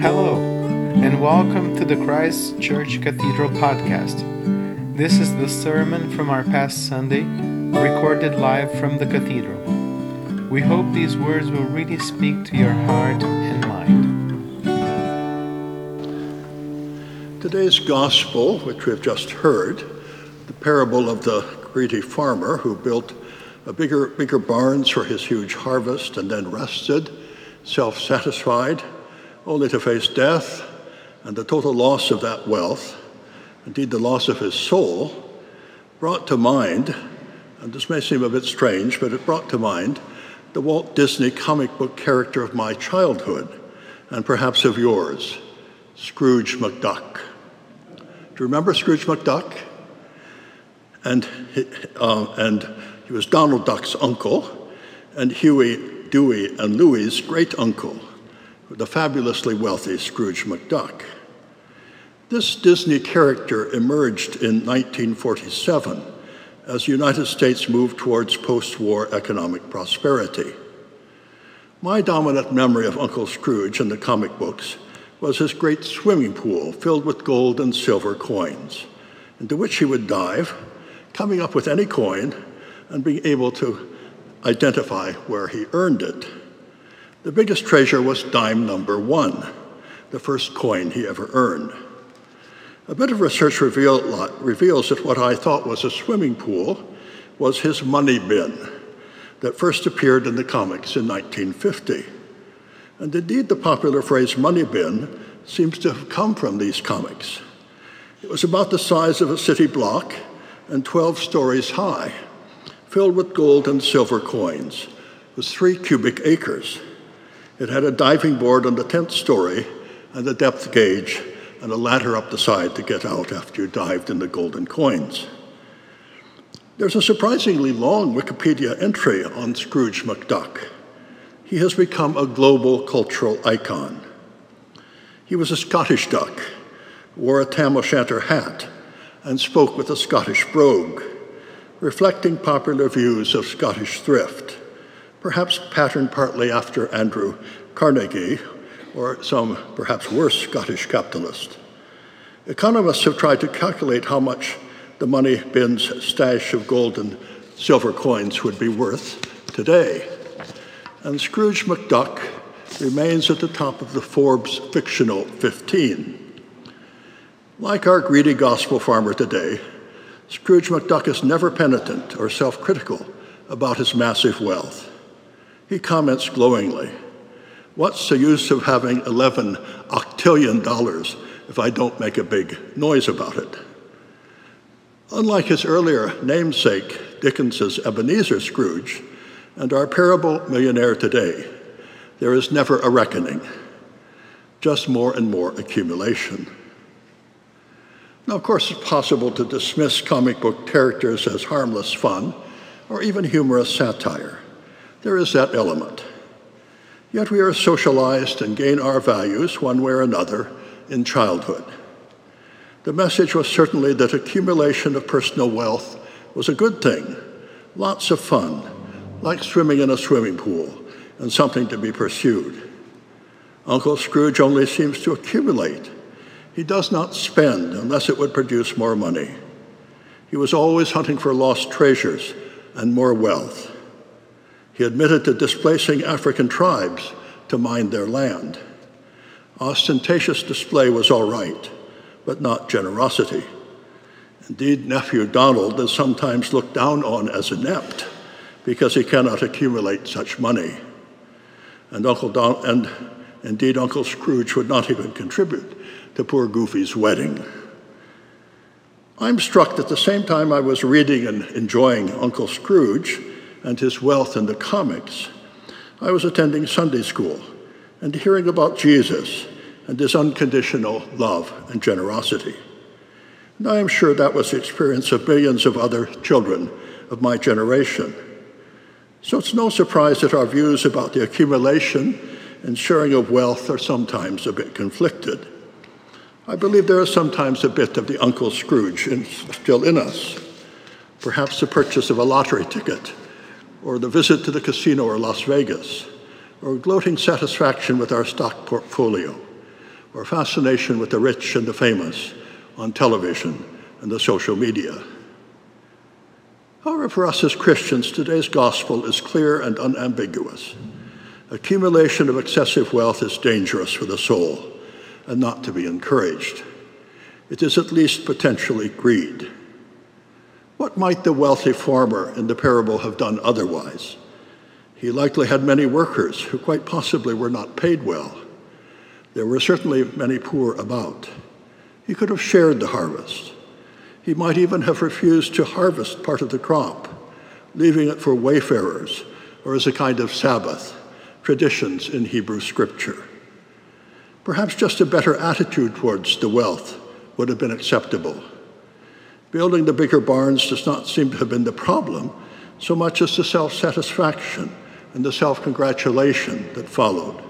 Hello, and welcome to the Christ Church Cathedral podcast. This is the sermon from our past Sunday, recorded live from the cathedral. We hope these words will really speak to your heart and mind. Today's gospel, which we've just heard, the parable of the greedy farmer who built bigger, bigger barns for his huge harvest and then rested, self satisfied, only to face death and the total loss of that wealth, indeed the loss of his soul, brought to mind, and this may seem a bit strange, but it brought to mind the Walt Disney comic book character of my childhood, and perhaps of yours, Scrooge McDuck. Do you remember Scrooge McDuck? And, uh, and he was Donald Duck's uncle, and Huey, Dewey, and Louie's great uncle, the fabulously wealthy Scrooge McDuck. This Disney character emerged in 1947 as the United States moved towards post war economic prosperity. My dominant memory of Uncle Scrooge in the comic books was his great swimming pool filled with gold and silver coins, into which he would dive, coming up with any coin and being able to identify where he earned it. The biggest treasure was dime number one, the first coin he ever earned. A bit of research reveal, uh, reveals that what I thought was a swimming pool was his money bin that first appeared in the comics in 1950. And indeed, the popular phrase money bin seems to have come from these comics. It was about the size of a city block and 12 stories high, filled with gold and silver coins, was three cubic acres. It had a diving board on the 10th story and a depth gauge and a ladder up the side to get out after you dived in the golden coins. There's a surprisingly long Wikipedia entry on Scrooge McDuck. He has become a global cultural icon. He was a Scottish duck, wore a tam o' shanter hat, and spoke with a Scottish brogue, reflecting popular views of Scottish thrift, perhaps patterned partly after Andrew Carnegie, or some perhaps worse Scottish capitalist. Economists have tried to calculate how much the money bin's stash of gold and silver coins would be worth today. And Scrooge McDuck remains at the top of the Forbes fictional 15. Like our greedy gospel farmer today, Scrooge McDuck is never penitent or self critical about his massive wealth. He comments glowingly What's the use of having 11 octillion dollars if I don't make a big noise about it? Unlike his earlier namesake, Dickens's Ebenezer Scrooge, and our parable millionaire today, there is never a reckoning, just more and more accumulation. Now, of course, it's possible to dismiss comic book characters as harmless fun or even humorous satire. There is that element. Yet we are socialized and gain our values, one way or another, in childhood. The message was certainly that accumulation of personal wealth was a good thing, lots of fun, like swimming in a swimming pool, and something to be pursued. Uncle Scrooge only seems to accumulate. He does not spend unless it would produce more money. He was always hunting for lost treasures and more wealth. He admitted to displacing African tribes to mine their land. Ostentatious display was all right, but not generosity. Indeed, nephew Donald is sometimes looked down on as inept because he cannot accumulate such money. And Uncle Don- and indeed Uncle Scrooge would not even contribute to poor Goofy's wedding. I'm struck that the same time I was reading and enjoying Uncle Scrooge, and his wealth in the comics, I was attending Sunday school and hearing about Jesus and his unconditional love and generosity. And I am sure that was the experience of millions of other children of my generation. So it's no surprise that our views about the accumulation and sharing of wealth are sometimes a bit conflicted. I believe there is sometimes a bit of the Uncle Scrooge in, still in us. Perhaps the purchase of a lottery ticket or the visit to the casino or Las Vegas, or gloating satisfaction with our stock portfolio, or fascination with the rich and the famous on television and the social media. However, for us as Christians, today's gospel is clear and unambiguous. Accumulation of excessive wealth is dangerous for the soul and not to be encouraged. It is at least potentially greed. What might the wealthy farmer in the parable have done otherwise? He likely had many workers who quite possibly were not paid well. There were certainly many poor about. He could have shared the harvest. He might even have refused to harvest part of the crop, leaving it for wayfarers or as a kind of Sabbath, traditions in Hebrew scripture. Perhaps just a better attitude towards the wealth would have been acceptable. Building the bigger barns does not seem to have been the problem so much as the self satisfaction and the self congratulation that followed.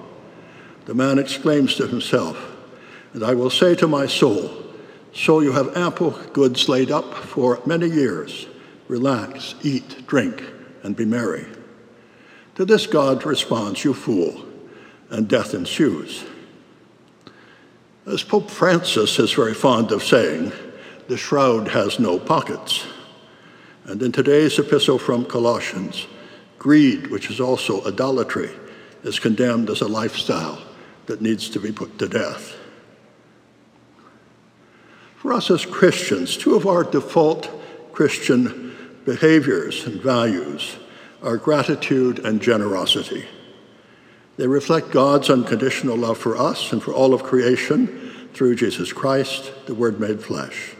The man exclaims to himself, And I will say to my soul, So you have ample goods laid up for many years. Relax, eat, drink, and be merry. To this God responds, You fool, and death ensues. As Pope Francis is very fond of saying, the shroud has no pockets. And in today's epistle from Colossians, greed, which is also idolatry, is condemned as a lifestyle that needs to be put to death. For us as Christians, two of our default Christian behaviors and values are gratitude and generosity. They reflect God's unconditional love for us and for all of creation through Jesus Christ, the Word made flesh.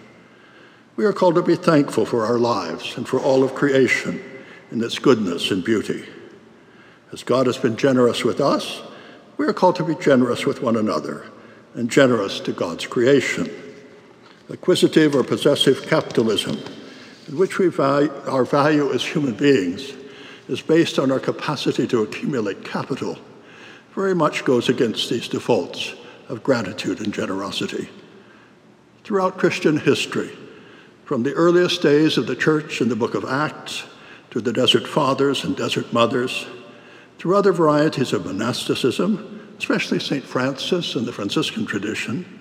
We are called to be thankful for our lives and for all of creation in its goodness and beauty. As God has been generous with us, we are called to be generous with one another and generous to God's creation. Acquisitive or possessive capitalism, in which we value, our value as human beings is based on our capacity to accumulate capital very much goes against these defaults of gratitude and generosity. Throughout Christian history, from the earliest days of the church in the book of Acts to the desert fathers and desert mothers, through other varieties of monasticism, especially St. Francis and the Franciscan tradition,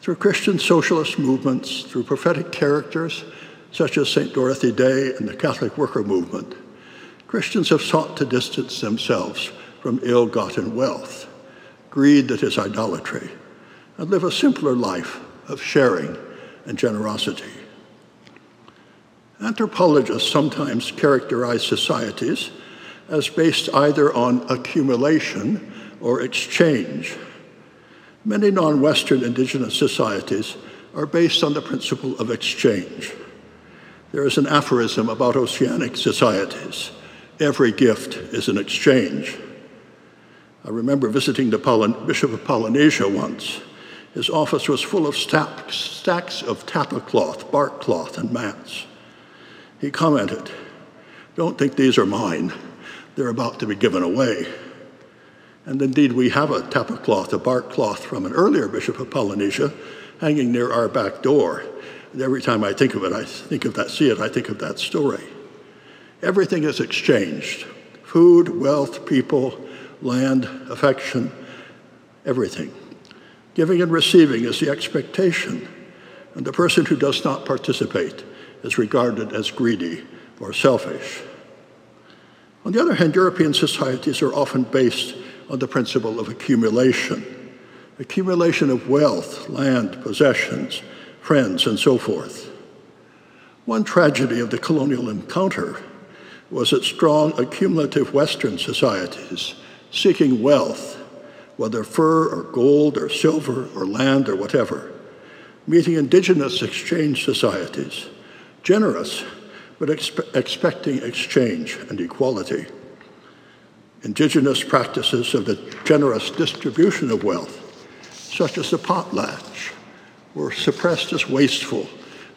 through Christian socialist movements, through prophetic characters such as St. Dorothy Day and the Catholic worker movement, Christians have sought to distance themselves from ill gotten wealth, greed that is idolatry, and live a simpler life of sharing and generosity. Anthropologists sometimes characterize societies as based either on accumulation or exchange. Many non Western indigenous societies are based on the principle of exchange. There is an aphorism about oceanic societies every gift is an exchange. I remember visiting the Poly- Bishop of Polynesia once. His office was full of stacks of tapa cloth, bark cloth, and mats. He commented, Don't think these are mine. They're about to be given away. And indeed, we have a tapa cloth, a bark cloth from an earlier bishop of Polynesia, hanging near our back door. And every time I think of it, I think of that, see it, I think of that story. Everything is exchanged food, wealth, people, land, affection, everything. Giving and receiving is the expectation, and the person who does not participate is regarded as greedy or selfish. On the other hand, European societies are often based on the principle of accumulation accumulation of wealth, land, possessions, friends, and so forth. One tragedy of the colonial encounter was that strong accumulative Western societies seeking wealth, whether fur or gold or silver or land or whatever, meeting indigenous exchange societies, generous but expe- expecting exchange and equality. Indigenous practices of the generous distribution of wealth, such as the potlatch, were suppressed as wasteful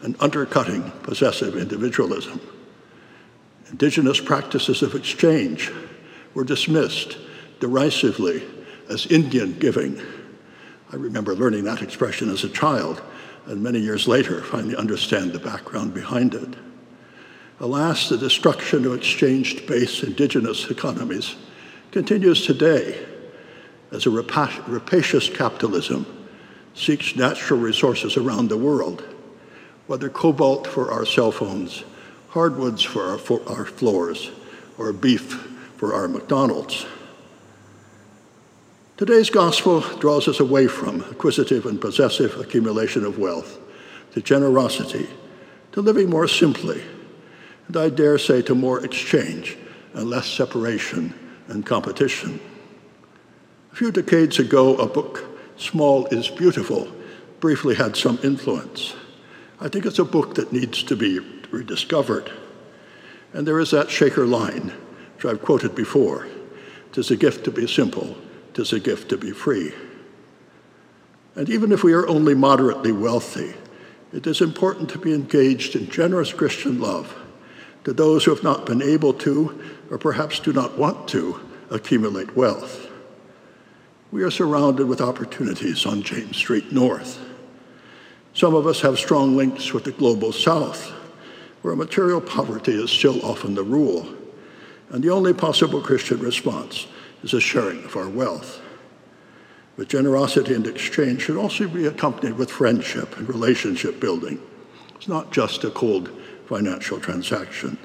and undercutting possessive individualism. Indigenous practices of exchange were dismissed derisively as Indian giving. I remember learning that expression as a child, and many years later, finally understand the background behind it. Alas, the destruction of exchange based indigenous economies continues today as a rapacious capitalism seeks natural resources around the world, whether cobalt for our cell phones, hardwoods for our, for our floors, or beef for our McDonald's. Today's gospel draws us away from acquisitive and possessive accumulation of wealth to generosity, to living more simply and I dare say to more exchange and less separation and competition. A few decades ago, a book, Small is Beautiful, briefly had some influence. I think it's a book that needs to be rediscovered. And there is that Shaker line, which I've quoted before Tis a gift to be simple, tis a gift to be free. And even if we are only moderately wealthy, it is important to be engaged in generous Christian love to those who have not been able to, or perhaps do not want to, accumulate wealth. We are surrounded with opportunities on James Street North. Some of us have strong links with the global south, where material poverty is still often the rule, and the only possible Christian response is a sharing of our wealth. But generosity and exchange should also be accompanied with friendship and relationship building. It's not just a cold financial transaction.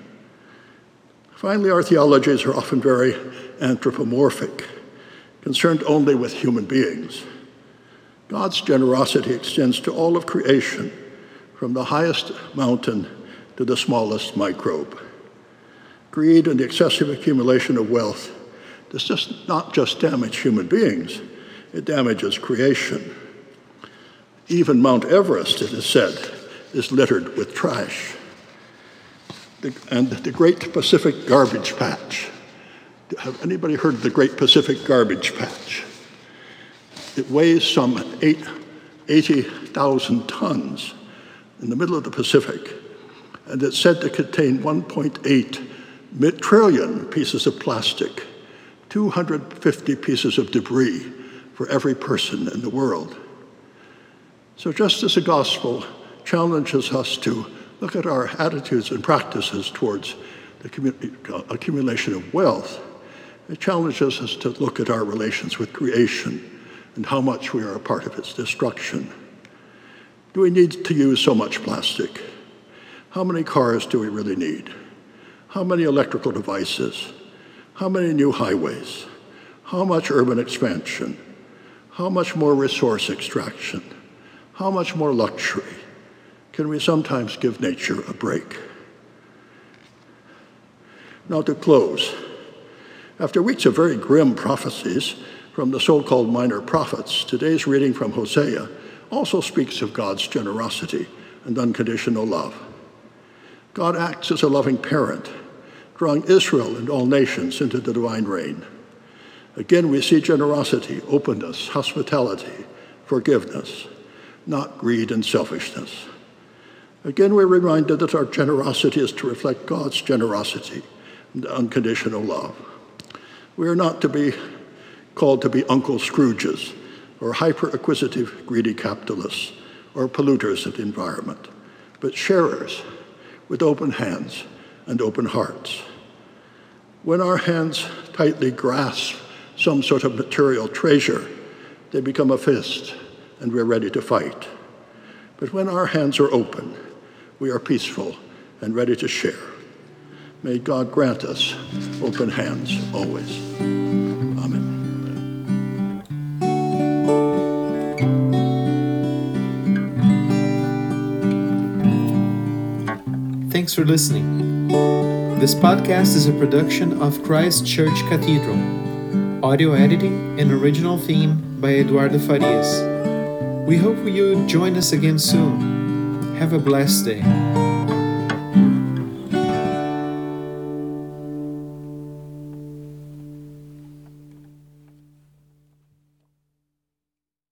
Finally, our theologies are often very anthropomorphic, concerned only with human beings. God's generosity extends to all of creation, from the highest mountain to the smallest microbe. Greed and the excessive accumulation of wealth does just not just damage human beings, it damages creation. Even Mount Everest, it is said, is littered with trash the, and the Great Pacific Garbage Patch. Have anybody heard of the Great Pacific Garbage Patch? It weighs some 80,000 tons in the middle of the Pacific, and it's said to contain 1.8 trillion pieces of plastic, 250 pieces of debris for every person in the world. So, just as the gospel challenges us to look at our attitudes and practices towards the accumulation of wealth, it challenges us to look at our relations with creation and how much we are a part of its destruction. Do we need to use so much plastic? How many cars do we really need? How many electrical devices? How many new highways? How much urban expansion? How much more resource extraction? How much more luxury? can we sometimes give nature a break? Now, to close, after weeks of very grim prophecies from the so called minor prophets, today's reading from Hosea also speaks of God's generosity and unconditional love. God acts as a loving parent, drawing Israel and all nations into the divine reign. Again, we see generosity, openness, hospitality, forgiveness, not greed and selfishness. Again, we're reminded that our generosity is to reflect God's generosity and unconditional love. We are not to be called to be Uncle Scrooges or hyper acquisitive, greedy capitalists or polluters of the environment, but sharers with open hands and open hearts. When our hands tightly grasp some sort of material treasure, they become a fist and we're ready to fight. But when our hands are open, we are peaceful and ready to share. May God grant us open hands always. Amen. Thanks for listening. This podcast is a production of Christ Church Cathedral. Audio editing and original theme by Eduardo Farias. We hope you join us again soon. Have a blessed day.